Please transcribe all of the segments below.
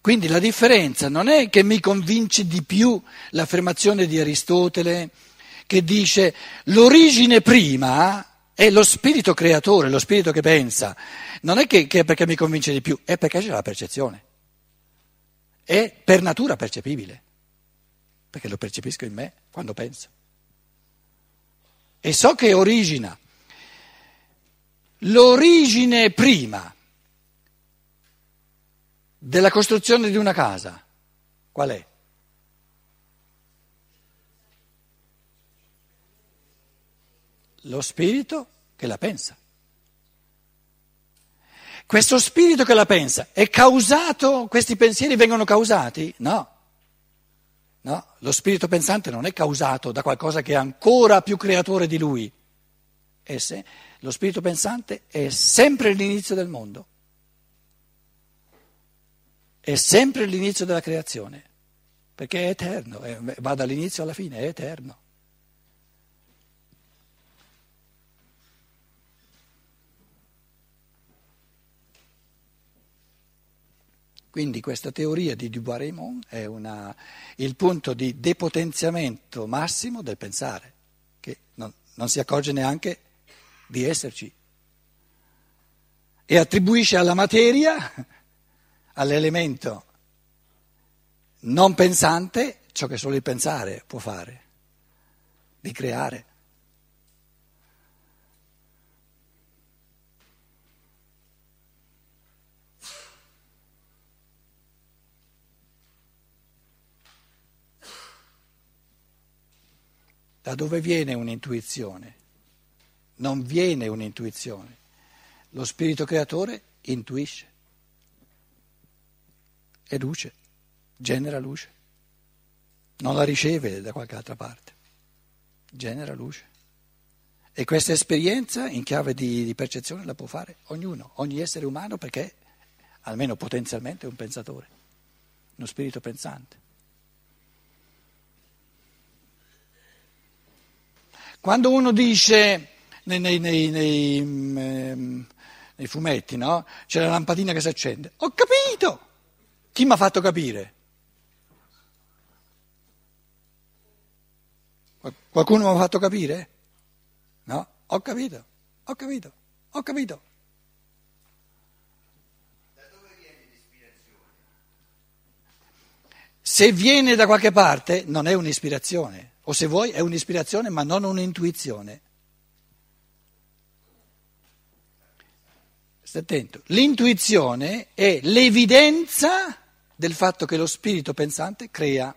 Quindi la differenza non è che mi convince di più l'affermazione di Aristotele che dice l'origine prima è lo spirito creatore, lo spirito che pensa. Non è che, che è perché mi convince di più, è perché c'è la percezione. È per natura percepibile, perché lo percepisco in me quando penso. E so che origina. L'origine prima della costruzione di una casa, qual è? Lo spirito che la pensa. Questo spirito che la pensa è causato, questi pensieri vengono causati? No. No, lo spirito pensante non è causato da qualcosa che è ancora più creatore di lui. Se, lo spirito pensante è sempre l'inizio del mondo è sempre l'inizio della creazione, perché è eterno, va dall'inizio alla fine, è eterno. Quindi questa teoria di Dubois-Raymond è una, il punto di depotenziamento massimo del pensare, che non, non si accorge neanche di esserci e attribuisce alla materia all'elemento non pensante ciò che solo il pensare può fare, di creare. Da dove viene un'intuizione? Non viene un'intuizione. Lo spirito creatore intuisce è luce, genera luce, non la riceve da qualche altra parte, genera luce. E questa esperienza in chiave di, di percezione la può fare ognuno, ogni essere umano perché almeno potenzialmente è un pensatore, uno spirito pensante. Quando uno dice nei, nei, nei, nei, mm, nei fumetti, no? C'è la lampadina che si accende, ho capito! Chi mi ha fatto capire? Qualcuno mi ha fatto capire? No? Ho capito, ho capito, ho capito. Da dove viene l'ispirazione? Se viene da qualche parte non è un'ispirazione, o se vuoi è un'ispirazione ma non un'intuizione. Stai attento, l'intuizione è l'evidenza del fatto che lo spirito pensante crea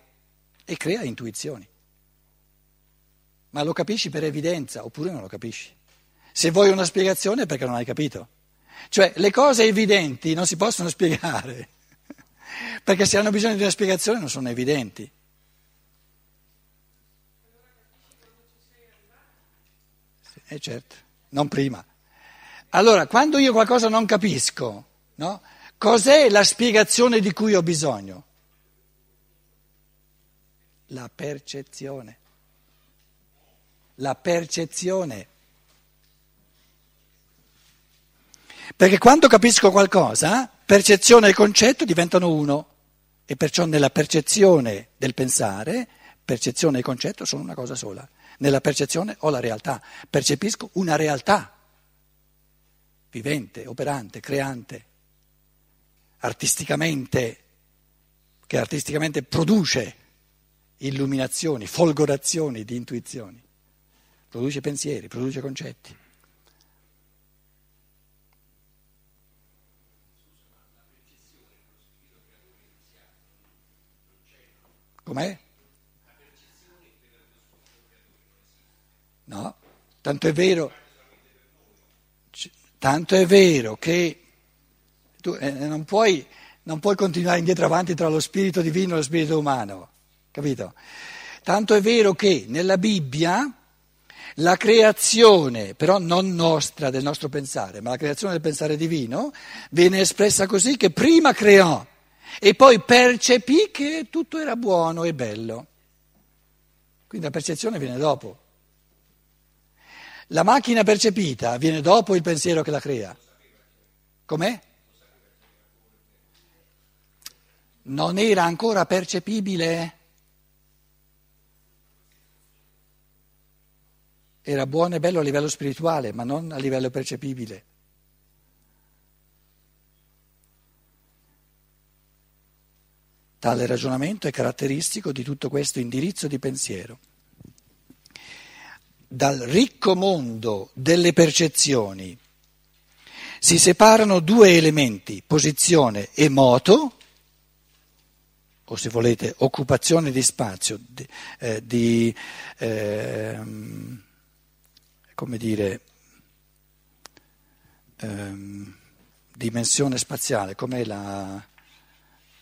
e crea intuizioni. Ma lo capisci per evidenza oppure non lo capisci? Se vuoi una spiegazione è perché non hai capito. Cioè le cose evidenti non si possono spiegare, perché se hanno bisogno di una spiegazione non sono evidenti. Eh certo, non prima. Allora, quando io qualcosa non capisco, no? Cos'è la spiegazione di cui ho bisogno? La percezione. La percezione. Perché quando capisco qualcosa, percezione e concetto diventano uno e perciò nella percezione del pensare, percezione e concetto sono una cosa sola. Nella percezione ho la realtà, percepisco una realtà vivente, operante, creante artisticamente, che artisticamente produce illuminazioni, folgorazioni di intuizioni, produce pensieri, produce concetti. Com'è? No, tanto è vero, tanto è vero che tu eh, non, puoi, non puoi continuare indietro avanti tra lo spirito divino e lo spirito umano, capito? Tanto è vero che nella Bibbia la creazione, però non nostra, del nostro pensare, ma la creazione del pensare divino, viene espressa così che prima creò e poi percepì che tutto era buono e bello. Quindi la percezione viene dopo. La macchina percepita viene dopo il pensiero che la crea. Com'è? Non era ancora percepibile? Era buono e bello a livello spirituale, ma non a livello percepibile. Tale ragionamento è caratteristico di tutto questo indirizzo di pensiero. Dal ricco mondo delle percezioni si separano due elementi, posizione e moto, o se volete occupazione di spazio, di, eh, di eh, come dire, eh, dimensione spaziale, com'è la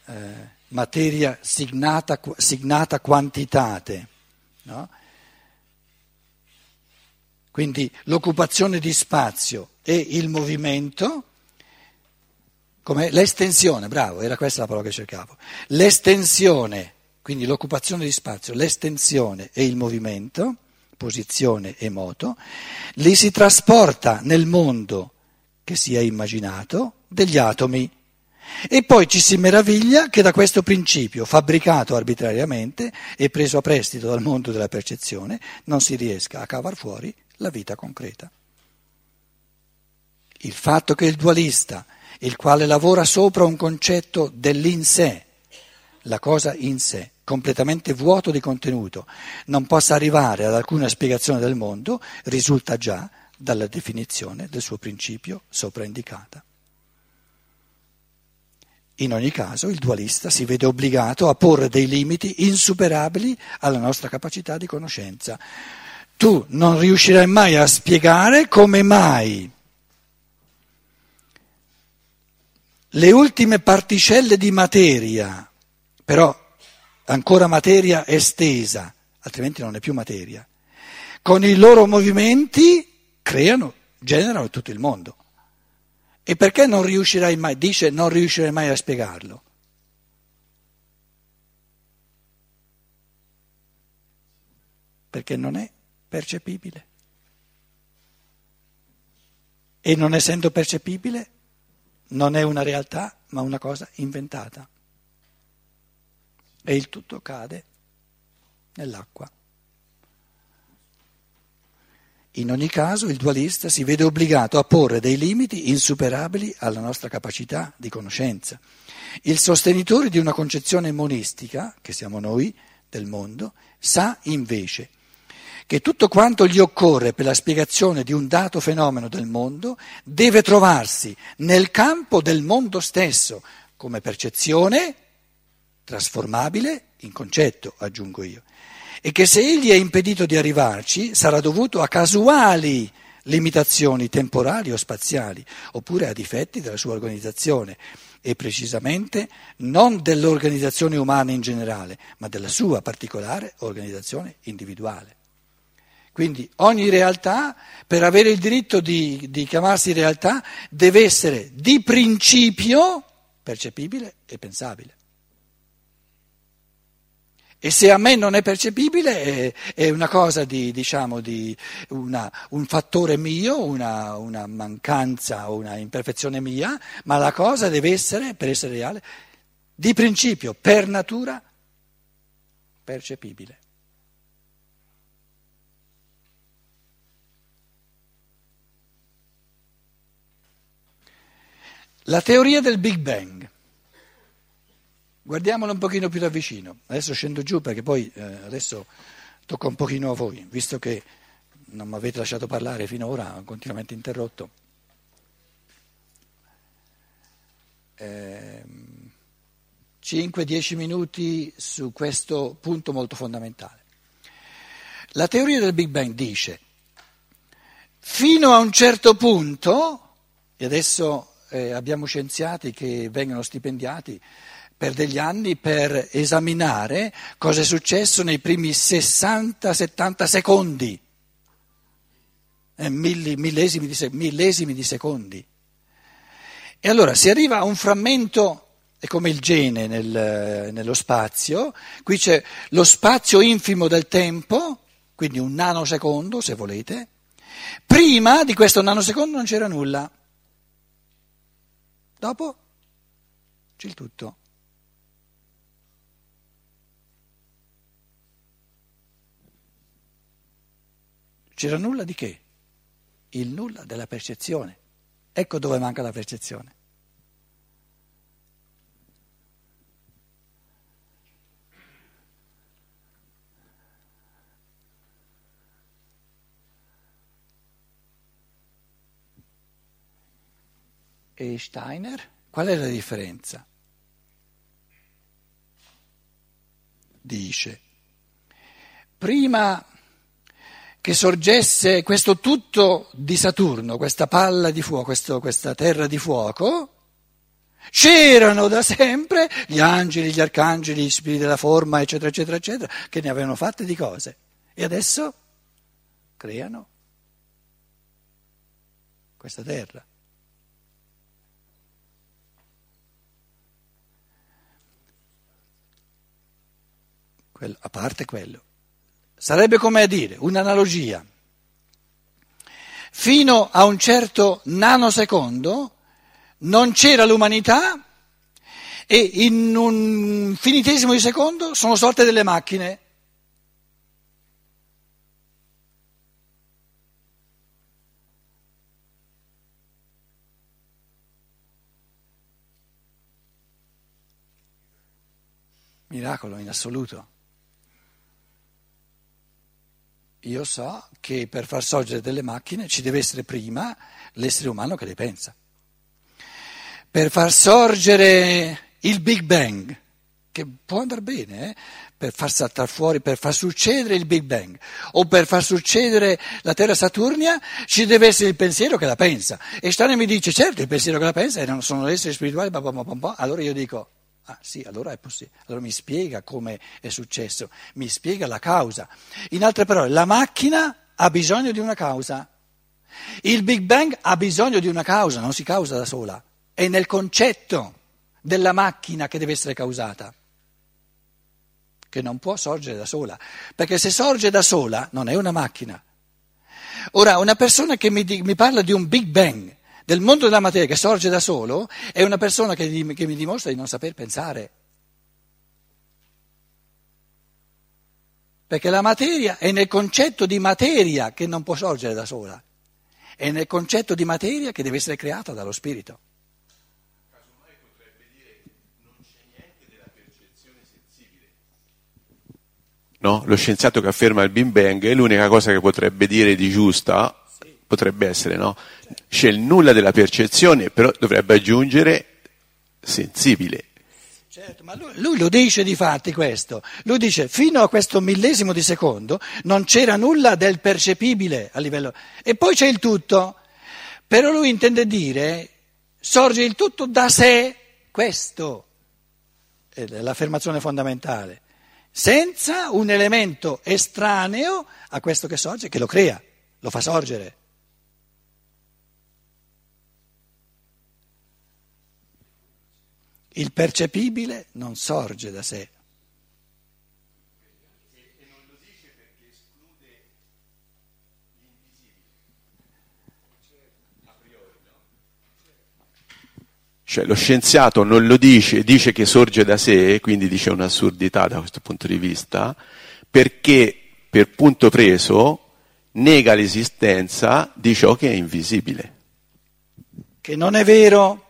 eh, materia signata, signata quantitate. No? Quindi l'occupazione di spazio e il movimento, come l'estensione, bravo, era questa la parola che cercavo, l'estensione, quindi l'occupazione di spazio, l'estensione e il movimento, posizione e moto, li si trasporta nel mondo che si è immaginato degli atomi. E poi ci si meraviglia che da questo principio, fabbricato arbitrariamente e preso a prestito dal mondo della percezione, non si riesca a cavar fuori la vita concreta. Il fatto che il dualista, il quale lavora sopra un concetto dell'in sé, la cosa in sé, completamente vuoto di contenuto, non possa arrivare ad alcuna spiegazione del mondo, risulta già dalla definizione del suo principio sopraindicata. In ogni caso il dualista si vede obbligato a porre dei limiti insuperabili alla nostra capacità di conoscenza. Tu non riuscirai mai a spiegare come mai le ultime particelle di materia, però ancora materia estesa, altrimenti non è più materia, con i loro movimenti creano, generano tutto il mondo. E perché non riuscirai mai, dice non riuscirai mai a spiegarlo? Perché non è percepibile. E non essendo percepibile, non è una realtà, ma una cosa inventata. E il tutto cade nell'acqua. In ogni caso il dualista si vede obbligato a porre dei limiti insuperabili alla nostra capacità di conoscenza. Il sostenitore di una concezione monistica, che siamo noi, del mondo, sa invece che tutto quanto gli occorre per la spiegazione di un dato fenomeno del mondo deve trovarsi nel campo del mondo stesso, come percezione trasformabile in concetto, aggiungo io e che se egli è impedito di arrivarci sarà dovuto a casuali limitazioni temporali o spaziali, oppure a difetti della sua organizzazione e precisamente non dell'organizzazione umana in generale, ma della sua particolare organizzazione individuale. Quindi ogni realtà, per avere il diritto di, di chiamarsi realtà, deve essere di principio percepibile e pensabile. E se a me non è percepibile è, è una cosa di, diciamo, di una, un fattore mio, una, una mancanza o una imperfezione mia, ma la cosa deve essere, per essere reale, di principio, per natura, percepibile. La teoria del Big Bang. Guardiamolo un pochino più da vicino. Adesso scendo giù perché poi eh, adesso tocca un pochino a voi, visto che non mi avete lasciato parlare finora, ho continuamente interrotto. Eh, 5-10 minuti su questo punto molto fondamentale. La teoria del Big Bang dice, fino a un certo punto, e adesso eh, abbiamo scienziati che vengono stipendiati, per degli anni per esaminare cosa è successo nei primi 60-70 secondi, eh, millesimi, di, millesimi di secondi. E allora si arriva a un frammento è come il gene nel, nello spazio, qui c'è lo spazio infimo del tempo, quindi un nanosecondo se volete, prima di questo nanosecondo non c'era nulla, Dopo c'è il tutto. C'era nulla di che? Il nulla della percezione. Ecco dove manca la percezione. E Steiner? Qual è la differenza? Dice, prima che sorgesse questo tutto di Saturno, questa palla di fuoco, questo, questa terra di fuoco, c'erano da sempre gli angeli, gli arcangeli, gli spiriti della forma, eccetera, eccetera, eccetera, che ne avevano fatte di cose. E adesso creano questa terra. Quello, a parte quello. Sarebbe come a dire, un'analogia. Fino a un certo nanosecondo non c'era l'umanità e in un finitesimo di secondo sono sorte delle macchine. Miracolo in assoluto. Io so che per far sorgere delle macchine ci deve essere prima l'essere umano che le pensa. Per far sorgere il Big Bang, che può andare bene, eh? per far saltare fuori, per far succedere il Big Bang, o per far succedere la Terra Saturnia, ci deve essere il pensiero che la pensa. E Steiner mi dice, certo, il pensiero che la pensa, non sono esseri spirituali, allora io dico, Ah sì, allora è possibile. Allora mi spiega come è successo, mi spiega la causa. In altre parole, la macchina ha bisogno di una causa. Il Big Bang ha bisogno di una causa, non si causa da sola. È nel concetto della macchina che deve essere causata, che non può sorgere da sola. Perché se sorge da sola non è una macchina. Ora, una persona che mi, mi parla di un Big Bang, del mondo della materia che sorge da solo è una persona che, che mi dimostra di non saper pensare. Perché la materia è nel concetto di materia che non può sorgere da sola, è nel concetto di materia che deve essere creata dallo spirito. No? Lo scienziato che afferma il Big Bang è l'unica cosa che potrebbe dire di giusta potrebbe essere, no? C'è il nulla della percezione, però dovrebbe aggiungere sensibile. Certo, ma lui, lui, lo dice di fatti questo. Lui dice fino a questo millesimo di secondo non c'era nulla del percepibile a livello. E poi c'è il tutto. Però lui intende dire sorge il tutto da sé. Questo è l'affermazione fondamentale. Senza un elemento estraneo a questo che sorge, che lo crea, lo fa sorgere. Il percepibile non sorge da sé. E non lo dice perché esclude l'invisibile. A priori, no? Cioè lo scienziato non lo dice, dice che sorge da sé, quindi dice un'assurdità da questo punto di vista, perché per punto preso nega l'esistenza di ciò che è invisibile. Che non è vero.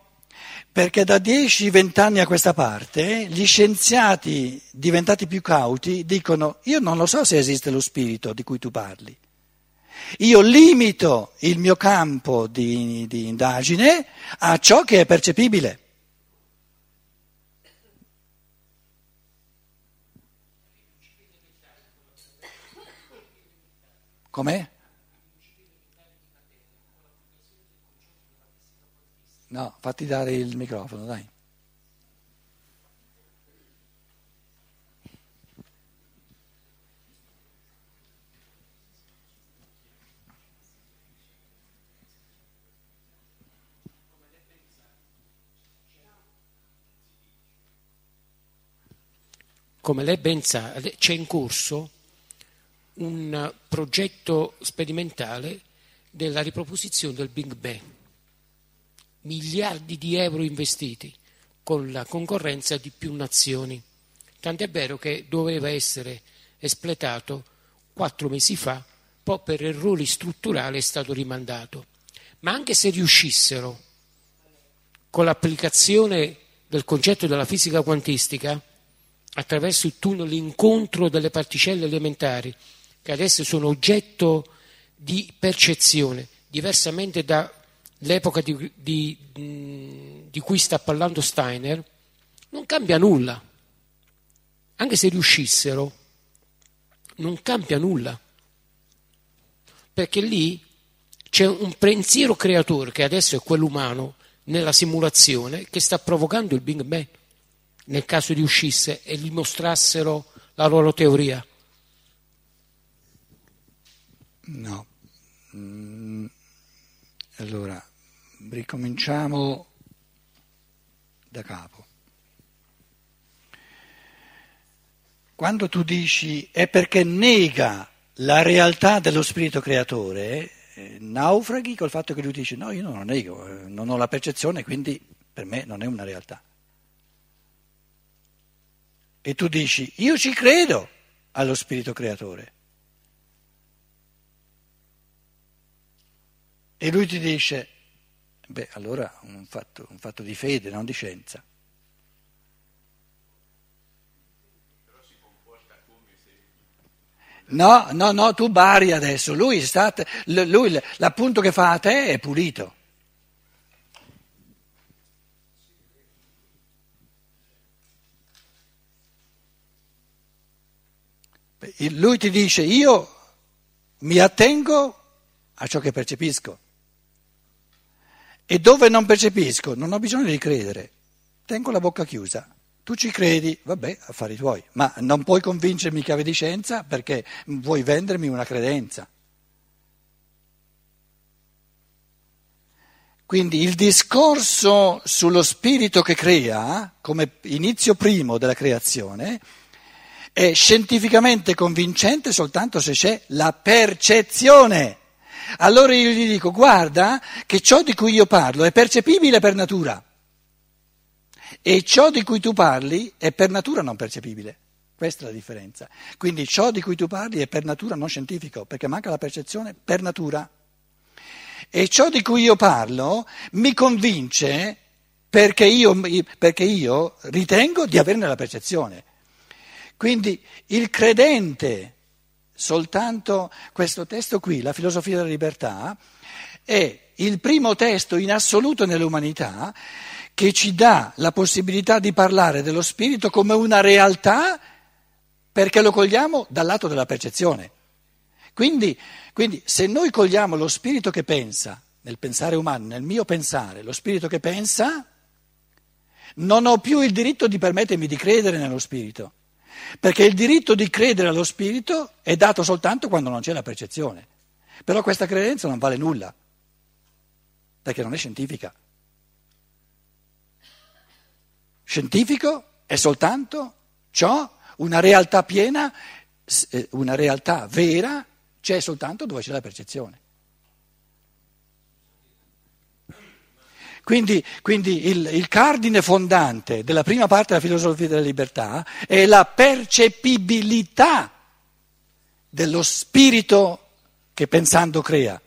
Perché da 10-20 anni a questa parte gli scienziati diventati più cauti dicono io non lo so se esiste lo spirito di cui tu parli. Io limito il mio campo di, di indagine a ciò che è percepibile. Com'è? No, fatti dare il microfono, dai. Come lei ben sa, c'è in corso un progetto sperimentale della riproposizione del Big Bang miliardi di euro investiti con la concorrenza di più nazioni. Tant'è vero che doveva essere espletato quattro mesi fa, poi po' per errori strutturali è stato rimandato. Ma anche se riuscissero, con l'applicazione del concetto della fisica quantistica, attraverso il tunnel incontro delle particelle elementari, che adesso sono oggetto di percezione, diversamente dall'epoca di, di, di cui sta parlando Steiner, non cambia nulla. Anche se riuscissero, non cambia nulla. Perché lì c'è un pensiero creatore, che adesso è quello umano, nella simulazione, che sta provocando il Big Bang, nel caso di uscisse e gli mostrassero la loro teoria. No. Mm. Allora, ricominciamo da capo. Quando tu dici è perché nega la realtà dello spirito creatore, eh, naufraghi col fatto che lui dice no, io non lo nego, eh, non ho la percezione, quindi per me non è una realtà. E tu dici io ci credo allo spirito creatore. E lui ti dice, beh, allora un fatto, un fatto di fede, non di scienza. No, no, no, tu bari adesso, lui, sta, lui l'appunto che fa a te è pulito. Lui ti dice io mi attengo a ciò che percepisco. E dove non percepisco, non ho bisogno di credere, tengo la bocca chiusa. Tu ci credi, vabbè, affari tuoi, ma non puoi convincermi chiave di scienza perché vuoi vendermi una credenza. Quindi il discorso sullo spirito che crea, come inizio primo della creazione, è scientificamente convincente soltanto se c'è la percezione. Allora io gli dico, guarda che ciò di cui io parlo è percepibile per natura e ciò di cui tu parli è per natura non percepibile. Questa è la differenza. Quindi ciò di cui tu parli è per natura non scientifico, perché manca la percezione per natura. E ciò di cui io parlo mi convince perché io, perché io ritengo di averne la percezione. Quindi il credente soltanto questo testo qui, la filosofia della libertà, è il primo testo in assoluto nell'umanità che ci dà la possibilità di parlare dello spirito come una realtà perché lo cogliamo dal lato della percezione. Quindi, quindi se noi cogliamo lo spirito che pensa, nel pensare umano, nel mio pensare, lo spirito che pensa, non ho più il diritto di permettermi di credere nello spirito. Perché il diritto di credere allo spirito è dato soltanto quando non c'è la percezione. Però questa credenza non vale nulla, perché non è scientifica. Scientifico è soltanto ciò, una realtà piena, eh, una realtà vera, c'è soltanto dove c'è la percezione. Quindi, quindi il, il, cardine fondante della prima parte della filosofia della libertà è la percepibilità dello spirito che pensando crea.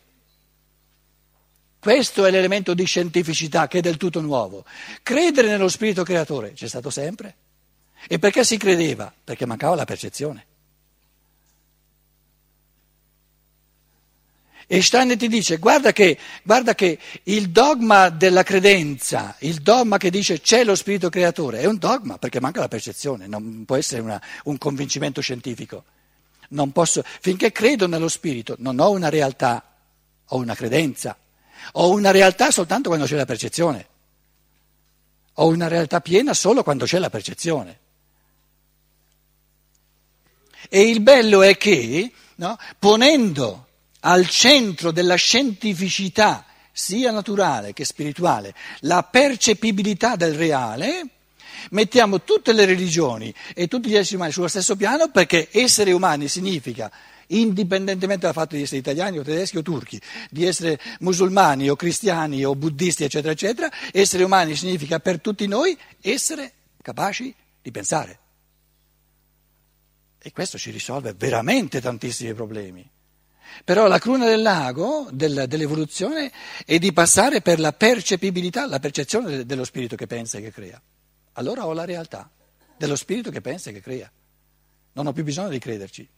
Questo è l'elemento di scientificità che è del tutto nuovo. Credere nello spirito creatore c'è stato sempre. E perché si credeva? Perché mancava la percezione. E Steiner ti dice, guarda che, guarda che, il dogma della credenza, il dogma che dice c'è lo spirito creatore, è un dogma perché manca la percezione, non può essere una, un convincimento scientifico. Posso, finché credo nello spirito non ho una realtà, ho una credenza, ho una realtà soltanto quando c'è la percezione, ho una realtà piena solo quando c'è la percezione. E il bello è che, no, ponendo al centro della scientificità, sia naturale che spirituale, la percepibilità del reale, mettiamo tutte le religioni e tutti gli esseri umani sullo stesso piano perché essere umani significa, indipendentemente dal fatto di essere italiani o tedeschi o turchi, di essere musulmani o cristiani o buddisti, eccetera, eccetera, essere umani significa per tutti noi essere capaci di pensare. E questo ci risolve veramente tantissimi problemi. Però la cruna del lago del, dell'evoluzione è di passare per la percepibilità, la percezione dello spirito che pensa e che crea. Allora ho la realtà dello spirito che pensa e che crea. Non ho più bisogno di crederci.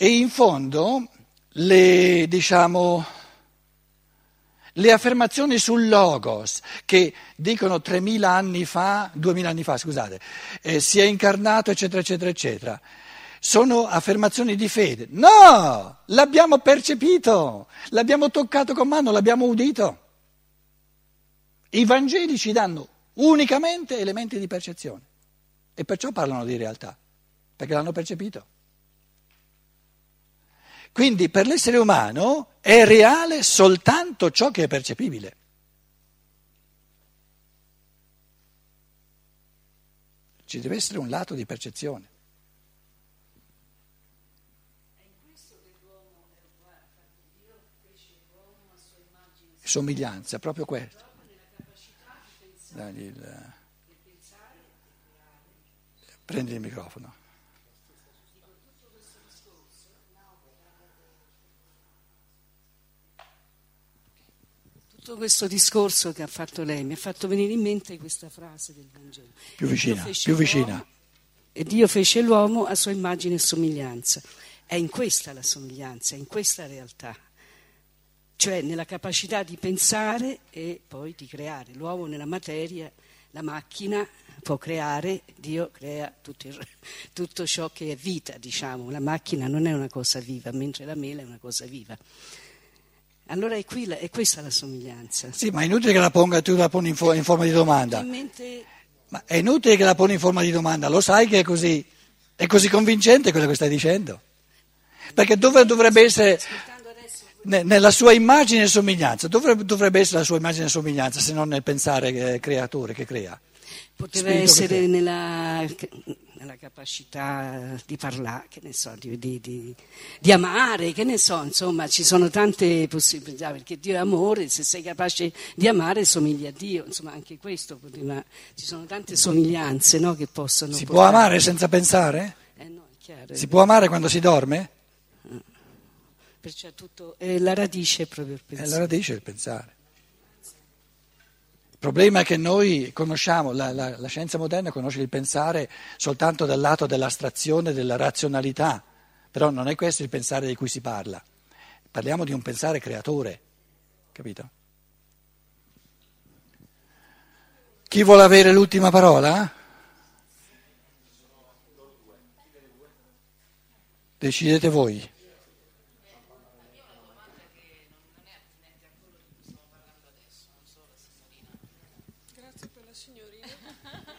E in fondo le, diciamo, le affermazioni sul logos che dicono 3.000 anni fa, 2.000 anni fa, scusate, eh, si è incarnato, eccetera, eccetera, eccetera, sono affermazioni di fede. No, l'abbiamo percepito, l'abbiamo toccato con mano, l'abbiamo udito. I Vangeli ci danno unicamente elementi di percezione e perciò parlano di realtà, perché l'hanno percepito. Quindi per l'essere umano è reale soltanto ciò che è percepibile. Ci deve essere un lato di percezione. Somiglianza, proprio questo. Dagli il... Prendi il microfono. Tutto questo discorso che ha fatto lei mi ha fatto venire in mente questa frase del Vangelo. Più vicina, più vicina. E Dio fece l'uomo a sua immagine e somiglianza. È in questa la somiglianza, è in questa realtà. Cioè nella capacità di pensare e poi di creare. L'uomo nella materia, la macchina può creare, Dio crea tutto, il, tutto ciò che è vita, diciamo. La macchina non è una cosa viva, mentre la mela è una cosa viva. Allora è, qui, è, questa la somiglianza. Sì, ma è inutile che la ponga, tu la poni in, fo- in forma di domanda. Mente... Ma è inutile che la poni in forma di domanda, lo sai che è così, è così convincente quello che stai dicendo. Perché dove dovrebbe essere, nella sua immagine e somiglianza, dove dovrebbe essere la sua immagine e somiglianza se non nel pensare creatore che crea? Poteva essere nella nella capacità di parlare, che ne so, di, di, di, di, amare, che ne so, insomma, ci sono tante possibilità, perché Dio è amore, se sei capace di amare somiglia a Dio, insomma, anche questo, ma ci sono tante somiglianze no, che possono... Si portare. può amare senza pensare? Eh no, chiaro. Si può amare quando si dorme? Perciò tutto, eh, la radice è proprio il pensare. È la radice è il pensare. Il problema è che noi conosciamo, la, la, la, scienza moderna conosce il pensare soltanto dal lato dell'astrazione, della razionalità, però non è questo il pensare di cui si parla. Parliamo di un pensare creatore, capito? Chi vuole avere l'ultima parola? Decidete voi.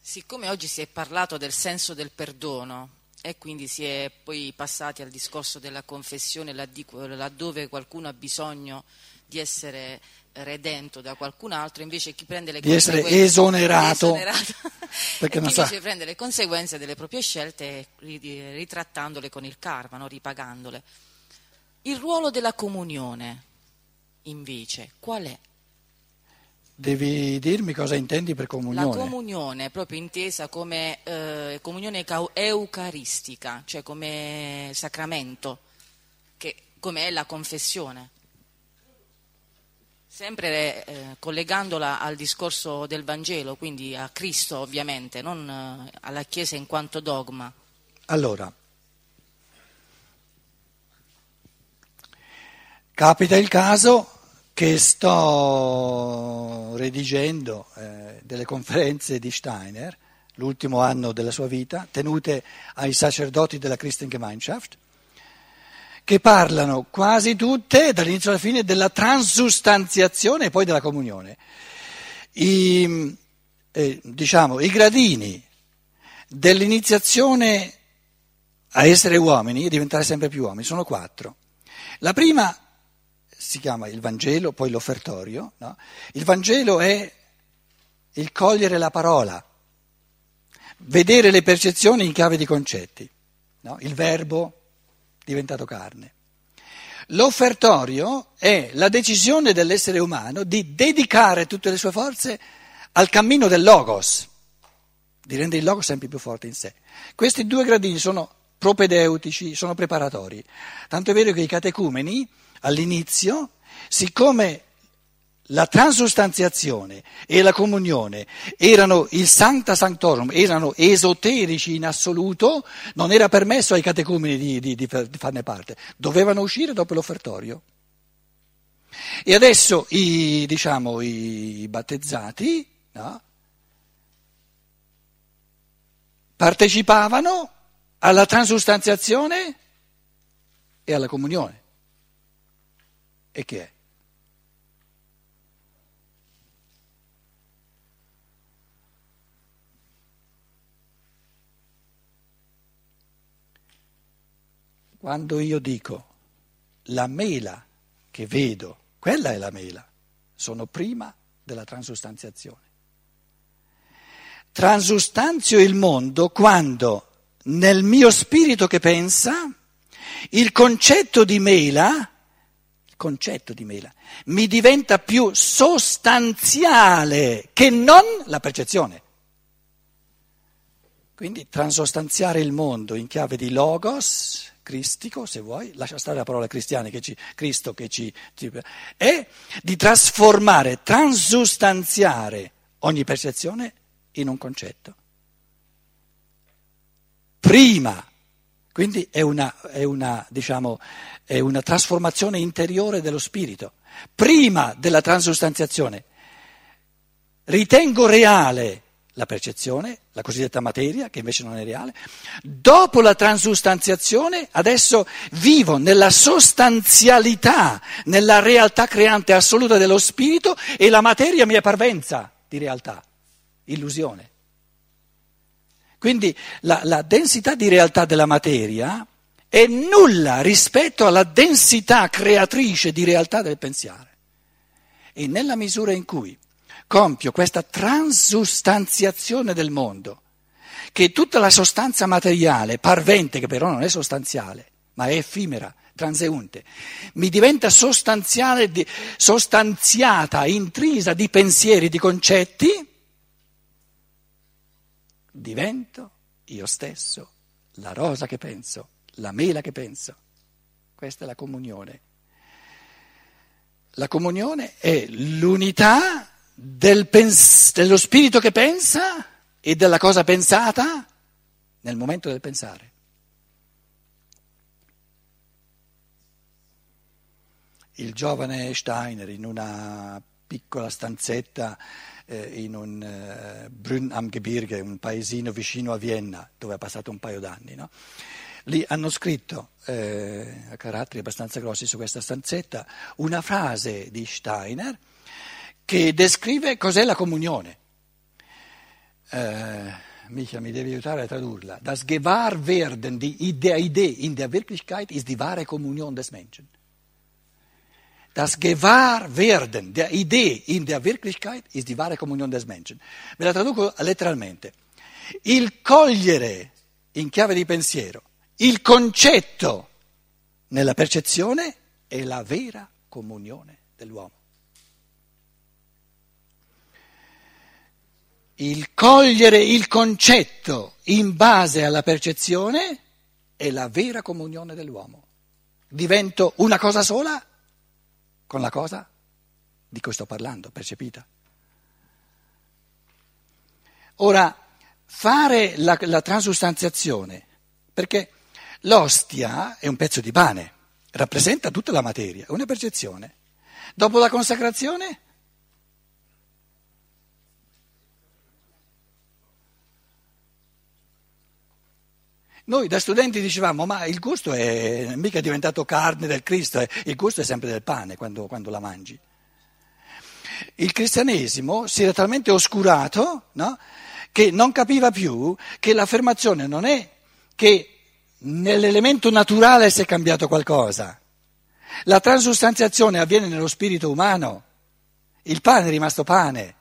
Siccome oggi si è parlato del senso del perdono e quindi si è poi passati al discorso della confessione laddove qualcuno ha bisogno di essere redento da qualcun altro, invece chi prende le di essere esonerato, esonerato perché non sa. prende le conseguenze delle proprie scelte ritrattandole con il karma, no? ripagandole. Il ruolo della comunione, invece, qual è? Devi dirmi cosa intendi per comunione. La comunione, proprio intesa come eh, comunione eucaristica, cioè come sacramento, che, come è la confessione. Sempre eh, collegandola al discorso del Vangelo, quindi a Cristo ovviamente, non eh, alla Chiesa in quanto dogma. Allora, capita il caso che sto redigendo eh, delle conferenze di Steiner, l'ultimo anno della sua vita, tenute ai sacerdoti della Christengemeinschaft, che parlano quasi tutte, dall'inizio alla fine, della transustanziazione e poi della comunione. I, eh, diciamo, i gradini dell'iniziazione a essere uomini e diventare sempre più uomini sono quattro. La prima si chiama il Vangelo, poi l'offertorio. No? Il Vangelo è il cogliere la parola, vedere le percezioni in chiave di concetti, no? il verbo diventato carne. L'offertorio è la decisione dell'essere umano di dedicare tutte le sue forze al cammino del logos, di rendere il logos sempre più forte in sé. Questi due gradini sono propedeutici, sono preparatori. Tanto è vero che i catecumeni all'inizio, siccome la transustanziazione e la comunione erano il sancta sanctorum, erano esoterici in assoluto, non era permesso ai catecumeni di, di, di farne parte, dovevano uscire dopo l'offertorio. E adesso i, diciamo, i battezzati no, partecipavano alla transustanziazione e alla comunione. E che è? Quando io dico la mela che vedo, quella è la mela, sono prima della transustanziazione. Transustanzio il mondo quando nel mio spirito che pensa il concetto di mela, concetto di mela, mi diventa più sostanziale che non la percezione. Quindi transostanziare il mondo in chiave di logos, cristico, se vuoi, lascia stare la parola cristiana, che ci, Cristo che ci, ci, è di trasformare, transustanziare ogni percezione in un concetto. Prima, quindi è una, è una, diciamo, è una trasformazione interiore dello spirito. Prima della transustanziazione ritengo reale la percezione, la cosiddetta materia, che invece non è reale. Dopo la transustanziazione, adesso vivo nella sostanzialità, nella realtà creante assoluta dello spirito e la materia mi è parvenza di realtà, illusione. Quindi la, la densità di realtà della materia è nulla rispetto alla densità creatrice di realtà del pensiero. E nella misura in cui compio questa transustanziazione del mondo, che tutta la sostanza materiale, parvente, che però non è sostanziale, ma è effimera, transeunte, mi diventa sostanziale, sostanziata, intrisa di pensieri, di concetti, divento io stesso la rosa che penso, la mela che penso. Questa è la comunione. La comunione è l'unità del pens- dello spirito che pensa e della cosa pensata nel momento del pensare. Il giovane Steiner in una piccola stanzetta eh, in un eh, Brünn am Gebirge, un paesino vicino a Vienna, dove ha passato un paio d'anni, no? lì hanno scritto eh, a caratteri abbastanza grossi su questa stanzetta una frase di Steiner che descrive cos'è la comunione. Eh, Micha, mi devi aiutare a tradurla. Das Gewahrwerden der Idee in der Wirklichkeit ist die wahre Kommunion des Menschen. Das Gewahrwerden der Idee in der Wirklichkeit ist die wahre Kommunion des Menschen. Ve la traduco letteralmente. Il cogliere in chiave di pensiero il concetto nella percezione è la vera comunione dell'uomo. Il cogliere il concetto in base alla percezione è la vera comunione dell'uomo. Divento una cosa sola con la cosa di cui sto parlando, percepita. Ora, fare la, la transustanziazione, perché l'ostia è un pezzo di pane, rappresenta tutta la materia, è una percezione. Dopo la consacrazione Noi da studenti dicevamo, ma il gusto è mica diventato carne del Cristo, eh. il gusto è sempre del pane quando, quando la mangi. Il cristianesimo si era talmente oscurato no, che non capiva più che l'affermazione non è che nell'elemento naturale si è cambiato qualcosa. La transustanziazione avviene nello spirito umano. Il pane è rimasto pane.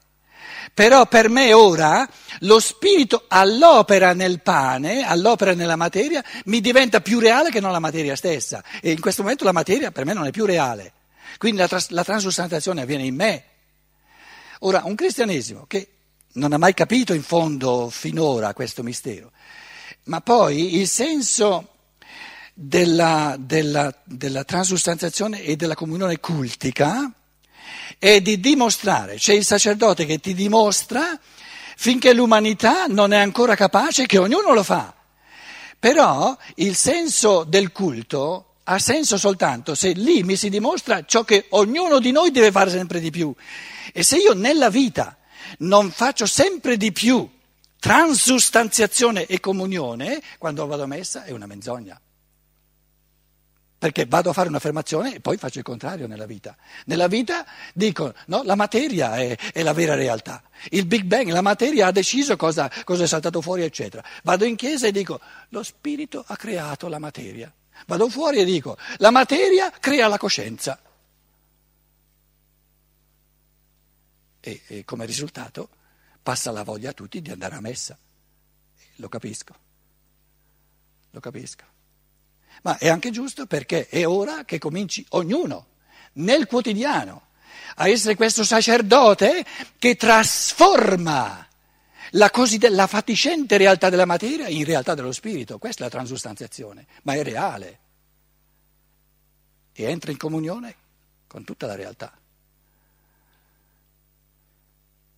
Però per me ora lo spirito all'opera nel pane, all'opera nella materia, mi diventa più reale che non la materia stessa. E in questo momento la materia per me non è più reale. Quindi la, trans- la transustanziazione avviene in me. Ora, un cristianesimo che non ha mai capito in fondo finora questo mistero. Ma poi il senso della, della, della transustanziazione e della comunione cultica è di dimostrare, c'è il sacerdote che ti dimostra finché l'umanità non è ancora capace che ognuno lo fa. Però il senso del culto ha senso soltanto se lì mi si dimostra ciò che ognuno di noi deve fare sempre di più. E se io nella vita non faccio sempre di più transustanziazione e comunione, quando vado a messa è una menzogna. Perché vado a fare un'affermazione e poi faccio il contrario nella vita. Nella vita dico, no, la materia è, è la vera realtà. Il Big Bang, la materia ha deciso cosa, cosa è saltato fuori, eccetera. Vado in chiesa e dico, lo spirito ha creato la materia. Vado fuori e dico, la materia crea la coscienza. E, e come risultato passa la voglia a tutti di andare a messa. Lo capisco. Lo capisco. Ma è anche giusto perché è ora che cominci ognuno, nel quotidiano, a essere questo sacerdote che trasforma la, cosiddetta, la fatiscente realtà della materia in realtà dello spirito. Questa è la transustanziazione, ma è reale. E entra in comunione con tutta la realtà.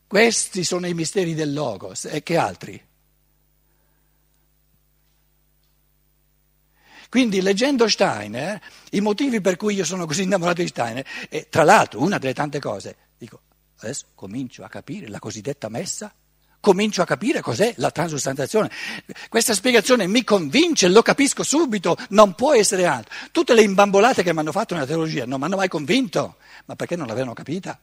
Questi sono i misteri del Logos e che altri? Quindi leggendo Steiner, i motivi per cui io sono così innamorato di Steiner, e tra l'altro una delle tante cose, dico, adesso comincio a capire la cosiddetta messa, comincio a capire cos'è la transustanziazione. Questa spiegazione mi convince, lo capisco subito, non può essere altro. Tutte le imbambolate che mi hanno fatto nella teologia non mi hanno mai convinto, ma perché non l'avevano capita?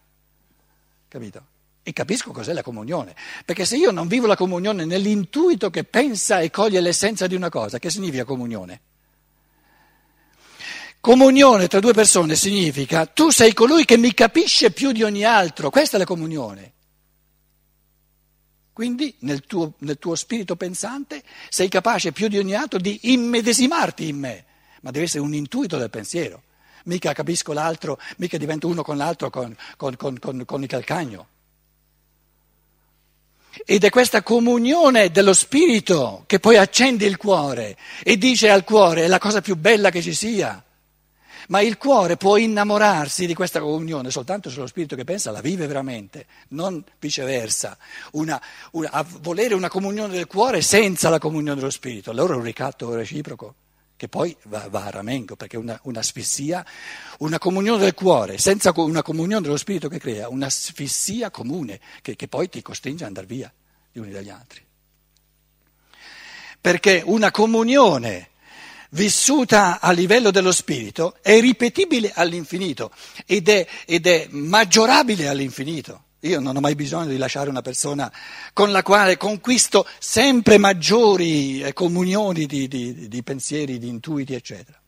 Capito? E capisco cos'è la comunione, perché se io non vivo la comunione nell'intuito che pensa e coglie l'essenza di una cosa, che significa comunione? Comunione tra due persone significa tu sei colui che mi capisce più di ogni altro, questa è la comunione. Quindi nel tuo, nel tuo spirito pensante sei capace più di ogni altro di immedesimarti in me, ma deve essere un intuito del pensiero. Mica capisco l'altro, mica divento uno con l'altro con, con, con, con il calcagno. Ed è questa comunione dello spirito che poi accende il cuore e dice al cuore è la cosa più bella che ci sia. Ma il cuore può innamorarsi di questa comunione soltanto se lo spirito che pensa la vive veramente, non viceversa. Una, una, volere una comunione del cuore senza la comunione dello spirito, allora è un ricatto reciproco che poi va, va a ramengo, perché una, un'asfissia, una comunione del cuore senza una comunione dello spirito che crea, un'asfissia comune che, che poi ti costringe ad andare via gli uni dagli altri. Perché una comunione vissuta a livello dello spirito è ripetibile all'infinito ed è, ed è maggiorabile all'infinito. Io non ho mai bisogno di lasciare una persona con la quale conquisto sempre maggiori eh, comunioni di, di, di pensieri, di intuiti, eccetera.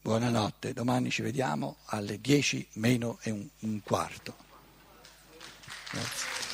Buonanotte, domani ci vediamo alle 10 meno e un, un quarto. That's